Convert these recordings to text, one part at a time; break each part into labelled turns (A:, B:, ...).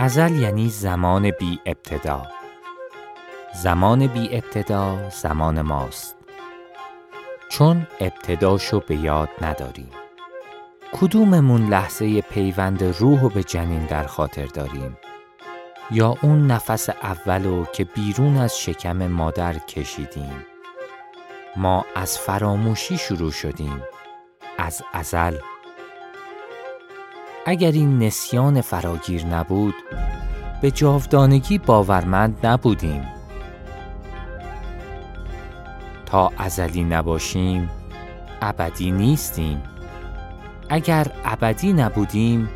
A: ازل یعنی زمان بی ابتدا. زمان بی ابتدا زمان ماست. چون ابتداشو به یاد نداریم. کدوممون لحظه پیوند روح به جنین در خاطر داریم؟ یا اون نفس اولو که بیرون از شکم مادر کشیدیم؟ ما از فراموشی شروع شدیم از ازل. اگر این نسیان فراگیر نبود به جاودانگی باورمند نبودیم. تا ازلی نباشیم ابدی نیستیم. اگر ابدی نبودیم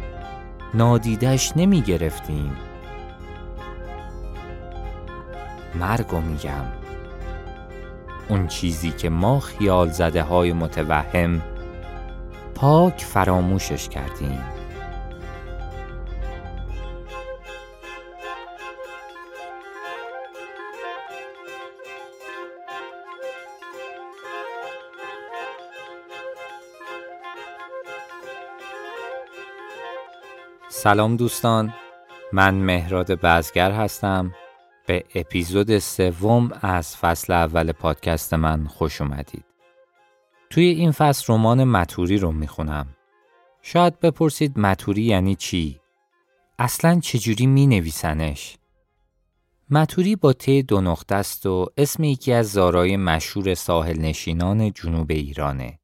A: نادیدش نمی گرفتیم مرگو میگم. اون چیزی که ما خیال زده های متوهم پاک فراموشش کردیم. سلام دوستان من مهراد بزگر هستم به اپیزود سوم از فصل اول پادکست من خوش اومدید توی این فصل رمان متوری رو می‌خونم شاید بپرسید متوری یعنی چی؟ اصلا چجوری می نویسنش؟ متوری با ت دو نقطه است و اسم یکی از زارای مشهور ساحل نشینان جنوب ایرانه.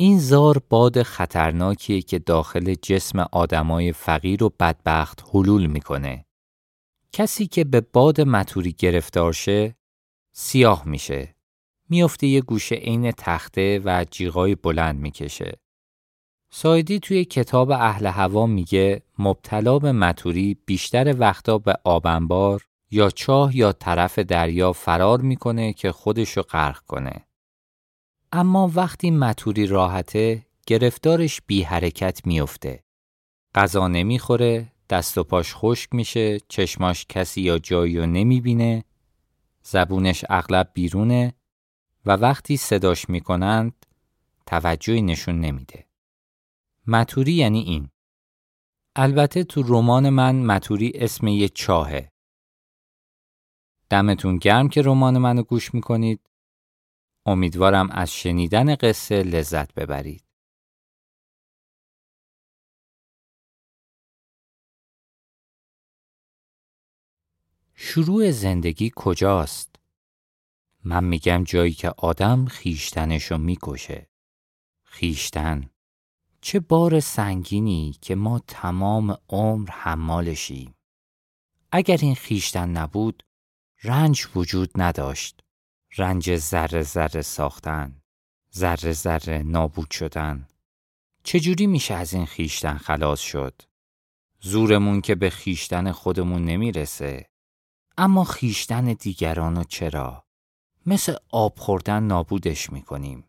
A: این زار باد خطرناکیه که داخل جسم آدمای فقیر و بدبخت حلول می‌کنه. کسی که به باد متوری گرفتار شه سیاه میشه. میفته یه گوشه عین تخته و جیغای بلند می‌کشه. سایدی توی کتاب اهل هوا میگه مبتلا به متوری بیشتر وقتا به آبنبار یا چاه یا طرف دریا فرار می‌کنه که خودشو غرق کنه. اما وقتی متوری راحته گرفتارش بی حرکت میفته. غذا نمی‌خوره، دست و پاش خشک میشه، چشماش کسی یا جایی رو نمی‌بینه، زبونش اغلب بیرونه و وقتی صداش می‌کنند توجهی نشون نمیده. متوری یعنی این. البته تو رمان من متوری اسم یه چاهه. دمتون گرم که رمان منو گوش می‌کنید. امیدوارم از شنیدن قصه لذت ببرید. شروع زندگی کجاست؟ من میگم جایی که آدم خیشتنشو می‌کشه. خیشتن. چه بار سنگینی که ما تمام عمر حمالشیم. اگر این خیشتن نبود، رنج وجود نداشت. رنج ذره ذره ساختن، ذره ذره نابود شدن. چجوری میشه از این خیشتن خلاص شد؟ زورمون که به خیشتن خودمون نمی‌رسه. اما خیشتن دیگرانو چرا؟ مثل آب خوردن نابودش می‌کنیم.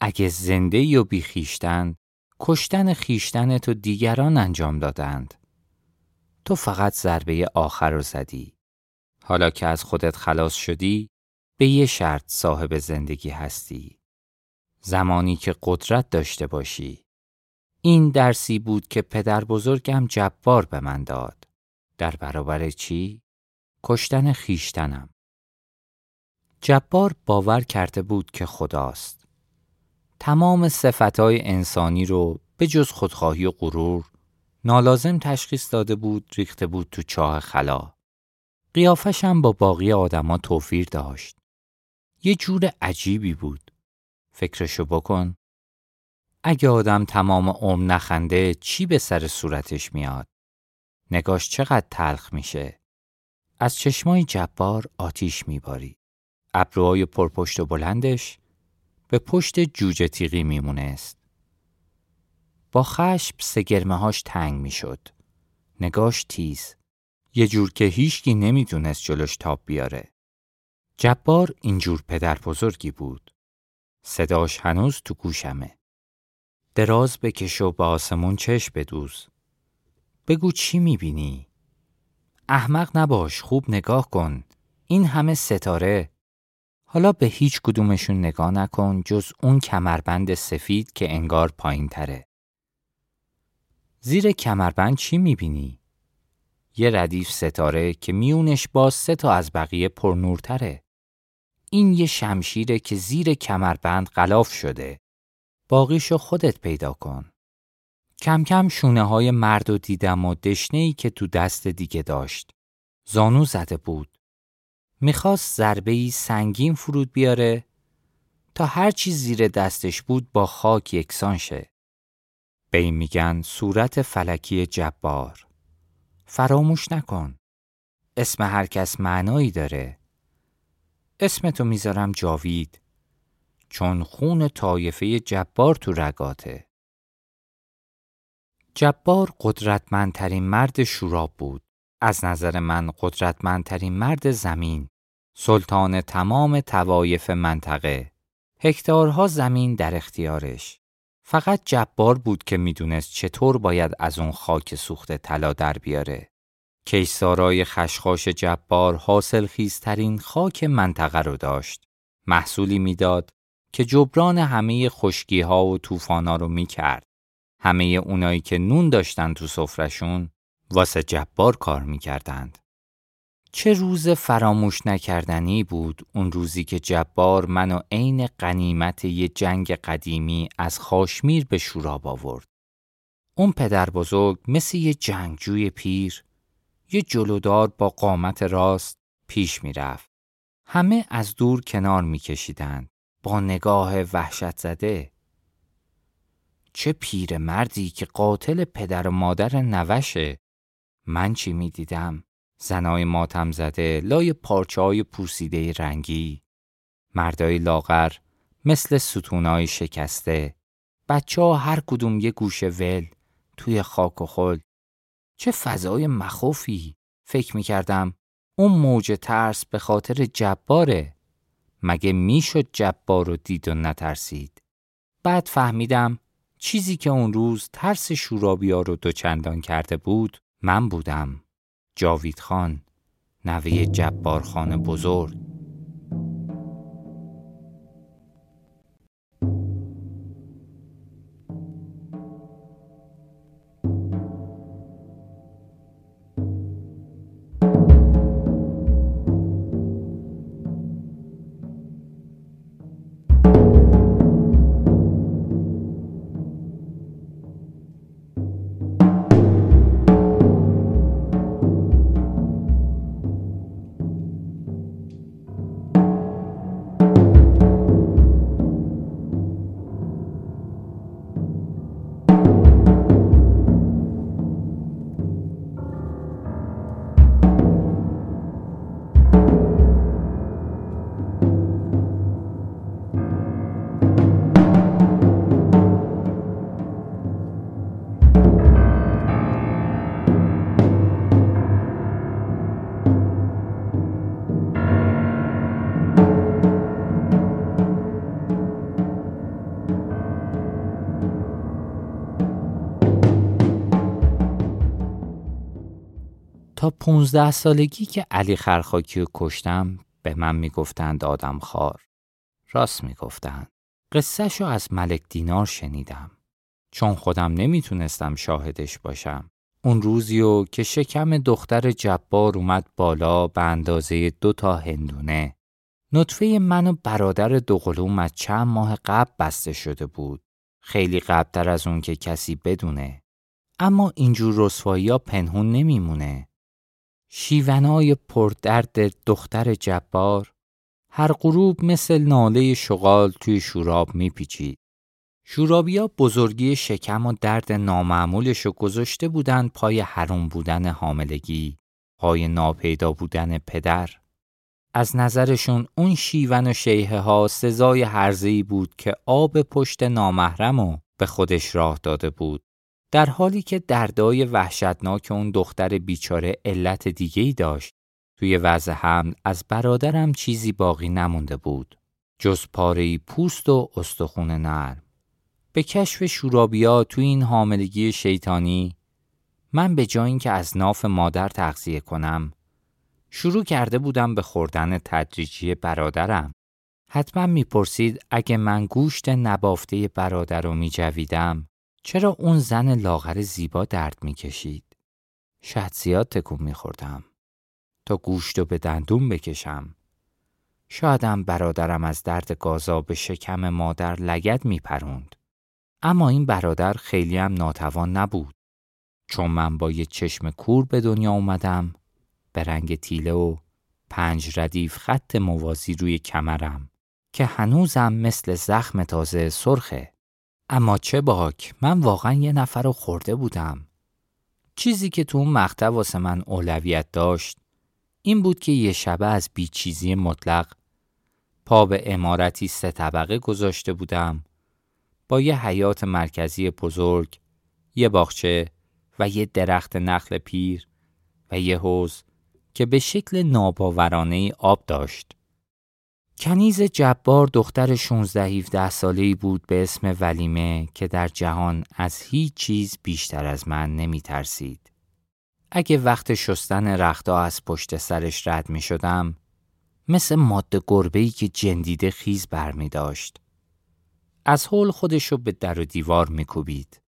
A: اگه زنده یا بی خیشتن، کشتن خیشتن تو دیگران انجام دادند. تو فقط ضربه آخر رو زدی. حالا که از خودت خلاص شدی، به یه شرط صاحب زندگی هستی. زمانی که قدرت داشته باشی. این درسی بود که پدر بزرگم جبار به من داد. در برابر چی؟ کشتن خیشتنم. جبار باور کرده بود که خداست. تمام صفتهای انسانی رو به جز خودخواهی و غرور نالازم تشخیص داده بود ریخته بود تو چاه خلا. قیافشم با باقی آدما توفیر داشت. یه جور عجیبی بود. فکرشو بکن. اگه آدم تمام عمر نخنده چی به سر صورتش میاد؟ نگاش چقدر تلخ میشه. از چشمای جبار آتیش میباری. ابروهای پرپشت و بلندش به پشت جوجه تیغی میمونست. با خشم سگرمه هاش تنگ می‌شد. نگاش تیز. یه جور که هیچکی نمی‌تونست جلوش تاب بیاره. جبار اینجور پدر بزرگی بود. صداش هنوز تو گوشمه. دراز بکش و به آسمون چشم بدوز. بگو چی می‌بینی؟ احمق نباش خوب نگاه کن. این همه ستاره. حالا به هیچ کدومشون نگاه نکن جز اون کمربند سفید که انگار پایین تره. زیر کمربند چی می‌بینی؟ یه ردیف ستاره که میونش با سه تا از بقیه پرنورتره. این یه شمشیره که زیر کمربند غلاف شده. باقیشو خودت پیدا کن. کم کم شونه های مرد و دیدم و دشنه ای که تو دست دیگه داشت. زانو زده بود. می‌خواست ضربه ای سنگین فرود بیاره تا هر چی زیر دستش بود با خاک یکسان شه. به این میگن صورت فلکی جبار. فراموش نکن. اسم هر کس معنایی داره. اسمتو می‌ذارم جاوید. چون خون طایفه جبار تو رگاته. جبار قدرتمندترین مرد شوراب بود. از نظر من قدرتمندترین مرد زمین. سلطان تمام توایف منطقه. هکتارها زمین در اختیارش. فقط جبار بود که می‌دونست چطور باید از اون خاک سوخته طلا در بیاره. کیسارای خشخاش جبار حاصل خیزترین خاک منطقه رو داشت. محصولی می‌داد که جبران همه خشکی ها و طوفان ها رو می‌کرد. همه اونایی که نون داشتن تو سفرشون واسه جبار کار می‌کردند. چه روز فراموش نکردنی بود اون روزی که جبار منو عین قنیمت یه جنگ قدیمی از خاشمیر به شوراب آورد. اون پدر بزرگ مثل یه جنگجوی پیر یه جلودار با قامت راست پیش می‌رفت. همه از دور کنار میکشیدند با نگاه وحشت زده. چه پیر مردی که قاتل پدر و مادر نوشه من چی می‌دیدم؟ زنای ماتم زده لای پارچه های پوسیده رنگی مردای لاغر مثل ستونای شکسته بچه ها هر کدوم یه گوشه ول توی خاک و خل چه فضای مخوفی. فکر می‌کردم اون موج ترس به خاطر جباره. مگه می‌شد جبار رو دید و نترسید؟ بعد فهمیدم چیزی که اون روز ترس شورابیا رو دوچندان کرده بود من بودم. جاوید خان نوه جبار خان بزرگ. تا پونزده سالگی که علی خرخاکی رو کشتم به من می‌گفتند آدم خار. راست می‌گفتند. قصه شو از ملک دینار شنیدم. چون خودم نمی‌تونستم شاهدش باشم. اون روزیو که شکم دختر جبار اومد بالا به اندازه دو تا هندونه. نطفه من و برادر دوقلوم از چند ماه قبل بسته شده بود. خیلی قبلتر از اون که کسی بدونه. اما اینجور رسوایی ها پنهون نمیمونه. شیونای پردرد دختر جبار هر غروب مثل ناله شغال توی شوراب میپیچید. شورابیا بزرگی شکم و درد نامعمولش رو گذاشته بودن پای حروم بودن حاملگی، پای ناپیدا بودن پدر. از نظرشون اون شیون و شیهه ها سزای هرزهی بود که آب پشت نامحرم به خودش راه داده بود. در حالی که دردای وحشتناک اون دختر بیچاره علت دیگه ای داشت توی وضع حمل از برادرم چیزی باقی نمونده بود جز پاره پوست و استخون نرم به کشف شورابیا تو این حاملگی شیطانی من به جای اینکه از ناف مادر تغذیه کنم شروع کرده بودم به خوردن تدریجی برادرم. حتما می‌پرسید اگه من گوشت نبافته برادر رو میجویدم چرا اون زن لاغر زیبا درد می‌کشید؟ شاید زیاد تکون میخوردم تا گوشت رو به دندون بکشم. شایدم برادرم از درد گازا به شکم مادر لگد میپروند. اما این برادر خیلی هم ناتوان نبود. چون من با یه چشم کور به دنیا اومدم به رنگ تیله و پنج ردیف خط موازی روی کمرم که هنوزم مثل زخم تازه سرخه. اما چه باک من واقعا یه نفر رو خورده بودم. چیزی که تو اون مقطع واسه من اولویت داشت این بود که یه شبه از بیچیزی مطلق پا به امارتی سه طبقه گذاشته بودم با یه حیات مرکزی بزرگ، یه باغچه و یه درخت نخل پیر و یه حوز که به شکل ناباورانه آب داشت. کنیز جبار دختر 16 17 ساله ای بود به اسم ولیمه که در جهان از هیچ چیز بیشتر از من نمی ترسید. اگه وقت شستن رختا از پشت سرش رد می شدم مثل ماده گربه ای که جندیده خیز بر می داشت. از حول خودشو به در و دیوار می کوبید.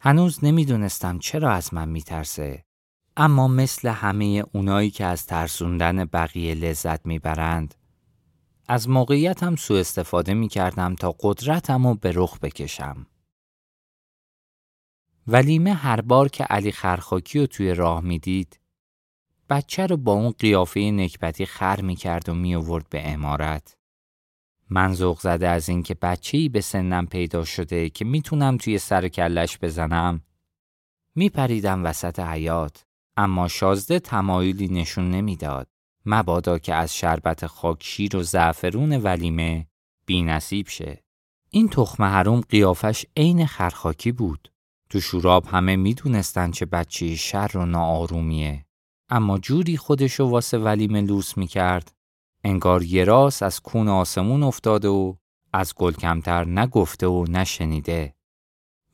A: هنوز نمی‌دونستم چرا از من می ترسه. اما مثل همه اونایی که از ترسوندن بقیه لذت می‌برند از موقعیتم سوء استفاده می کردم تا قدرتم رو به رخ بکشم. ولیمه هر بار که علی خرخاکی رو توی راه می‌دید بچه رو با اون قیافه نکبتی خر می کرد و می آورد به امارت. من ذوق زده از اینکه بچه‌ای به سنم پیدا شده که می‌تونم توی سر کلش بزنم میپریدم وسط حیات اما شازده تمایلی نشون نمی‌داد. مبادا که از شربت خاکشیر و زعفرون ولیمه بی نصیب شه. این تخم حروم قیافش عین خرخاکی بود. تو شوراب همه می‌دونستن چه بچه شر و ناآرومیه. اما جوری خودشو واسه ولیمه لوس می‌کرد. انگار یه راس از کون آسمون افتاده و از گل کمتر نگفته و نشنیده.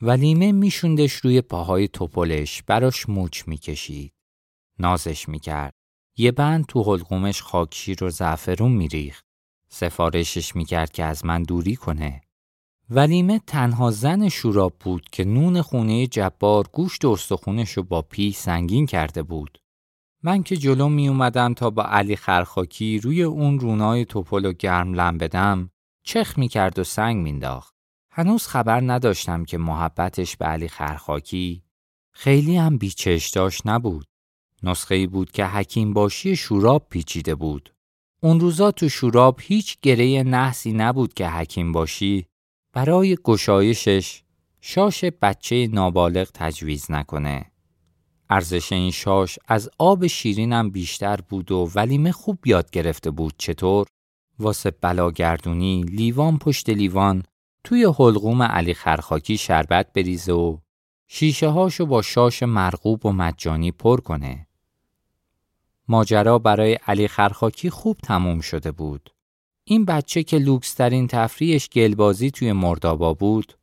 A: ولیمه میشوندش روی پاهای توپلش براش موچ می‌کشید. نازش می‌کرد. یه بند تو حلقومش خاکشیر و زعفرون میریخت. سفارشش می‌کرد که از من دوری کنه. ولیمه تنها زن شوراب بود که نون خونه جبار گوشت استخونش رو با پی سنگین کرده بود. من که جلو می اومدم تا با علی خرخاکی روی اون رونای توپل و گرم لم بدم چخ می کرد و سنگ مینداخت. هنوز خبر نداشتم که محبتش به علی خرخاکی خیلی هم بیچش داشت نبود. نسخه بود که حکیم باشی شوراب پیچیده بود. اون روزا تو شوراب هیچ گره نحسی نبود که حکیم باشی برای گشایشش شاش بچه نابالغ تجویز نکنه. ارزش این شاش از آب شیرینم بیشتر بود و ولیمه خوب یاد گرفته بود چطور واسه بلاگردونی لیوان پشت لیوان توی حلقوم علی خرخاکی شربت بریزه و شیشه هاشو با شاش مرغوب و مجانی پر کنه. ماجرا برای علی خرخاکی خوب تموم شده بود. این بچه که لوکسترین تفریحش گلبازی توی مردابا بود،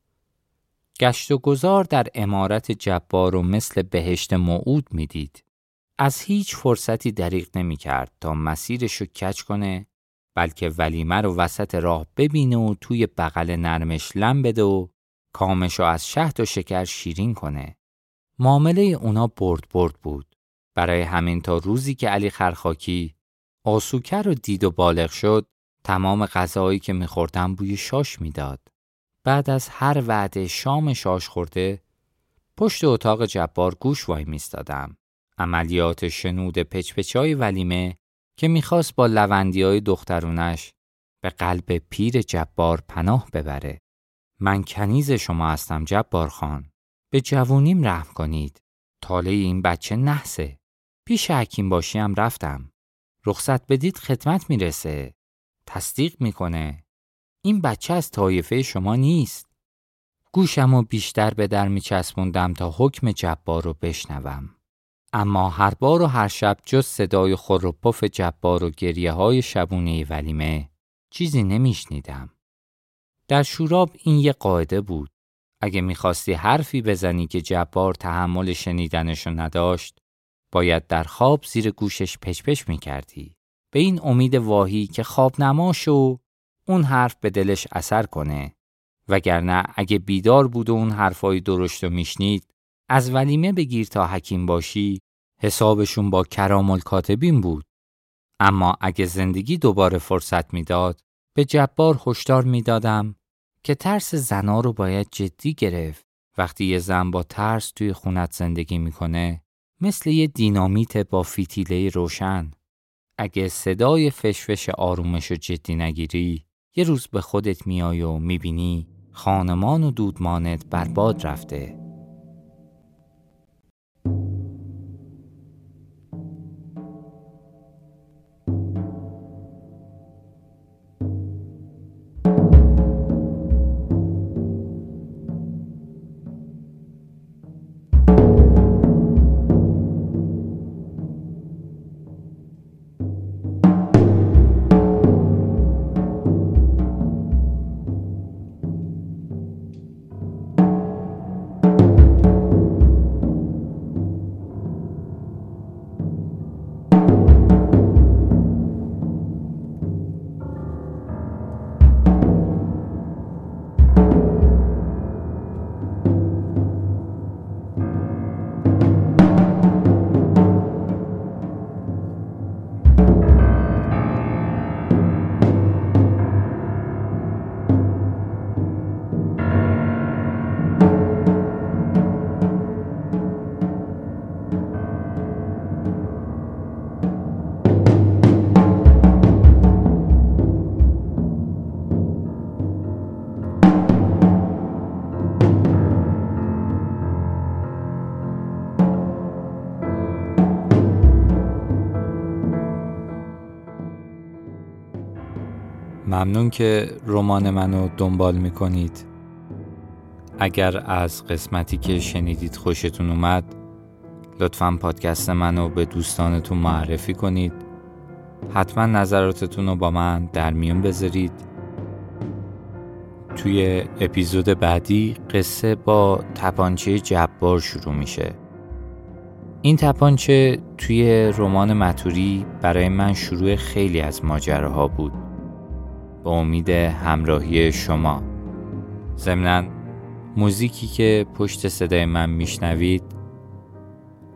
A: گشت و گذار در امارت جبار و مثل بهشت موعود می‌دید. از هیچ فرصتی دریغ نمی کرد تا مسیرش رو کچ کنه بلکه ولیمه رو وسط راه ببینه و توی بغل نرمش لم بده و کامش رو از شهد و شکر شیرین کنه. معامله اونا برد برد بود. برای همین تا روزی که علی خرخاکی آسوکر رو دید و بالغ شد تمام غذایی که میخوردم بوی شاش می‌داد. بعد از هر وعده شام شاش خورده پشت اتاق جبار گوش وای میستادم. عملیات شنود پچپچای ولیمه که می‌خواست با لوندی های دخترونش به قلب پیر جبار پناه ببره. من کنیز شما هستم جبار خان. به جوونیم رحم کنید. تاله این بچه نحسه. پیش حکیم باشیم رفتم. رخصت بدید خدمت می‌رسه. تصدیق می‌کنه. این بچه از طایفه شما نیست. گوشم و بیشتر به در میچسبوندم تا حکم جبار رو بشنوم. اما هر بار و هر شب جز صدای خور و پف جبار و گریه های شبونه ولیمه چیزی نمیشنیدم. در شوراب این یه قاعده بود. اگه می‌خواستی حرفی بزنی که جبار تحمل شنیدنشو نداشت باید در خواب زیر گوشش پچپچ می‌کردی. به این امید واهی که خواب نماش و اون حرف به دلش اثر کنه. وگرنه اگه بیدار بود و اون حرفای درشت و میشنید از ولیمه بگیر تا حکیم باشی حسابشون با کرام کاتبین بود. اما اگه زندگی دوباره فرصت می‌داد به جبار هشدار می‌دادم که ترس زنا رو باید جدی گرفت. وقتی یه زن با ترس توی خونت زندگی می‌کنه مثل یه دینامیت با فیتیله روشن. اگه صدای فشفش آرومش رو جدی نگیری یه روز به خودت میای و می‌بینی خانمان و دودمانت برباد رفته. ممنون که رمان منو دنبال می‌کنید. اگر از قسمتی که شنیدید خوشتون اومد لطفا پادکست منو به دوستانتون معرفی کنید. حتما نظراتتون رو با من در میون بذارید. توی اپیزود بعدی قصه با تپانچه جبار شروع میشه. این تپانچه توی رمان متوری برای من شروع خیلی از ماجراها بود. به امید همراهی شما. ضمنا موزیکی که پشت صدای من میشنوید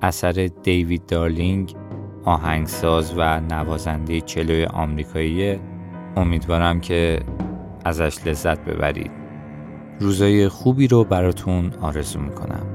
A: اثر دیوید دارلینگ آهنگساز و نوازنده چلوی آمریکایی. امیدوارم که ازش لذت ببرید. روزای خوبی رو براتون آرزو می‌کنم.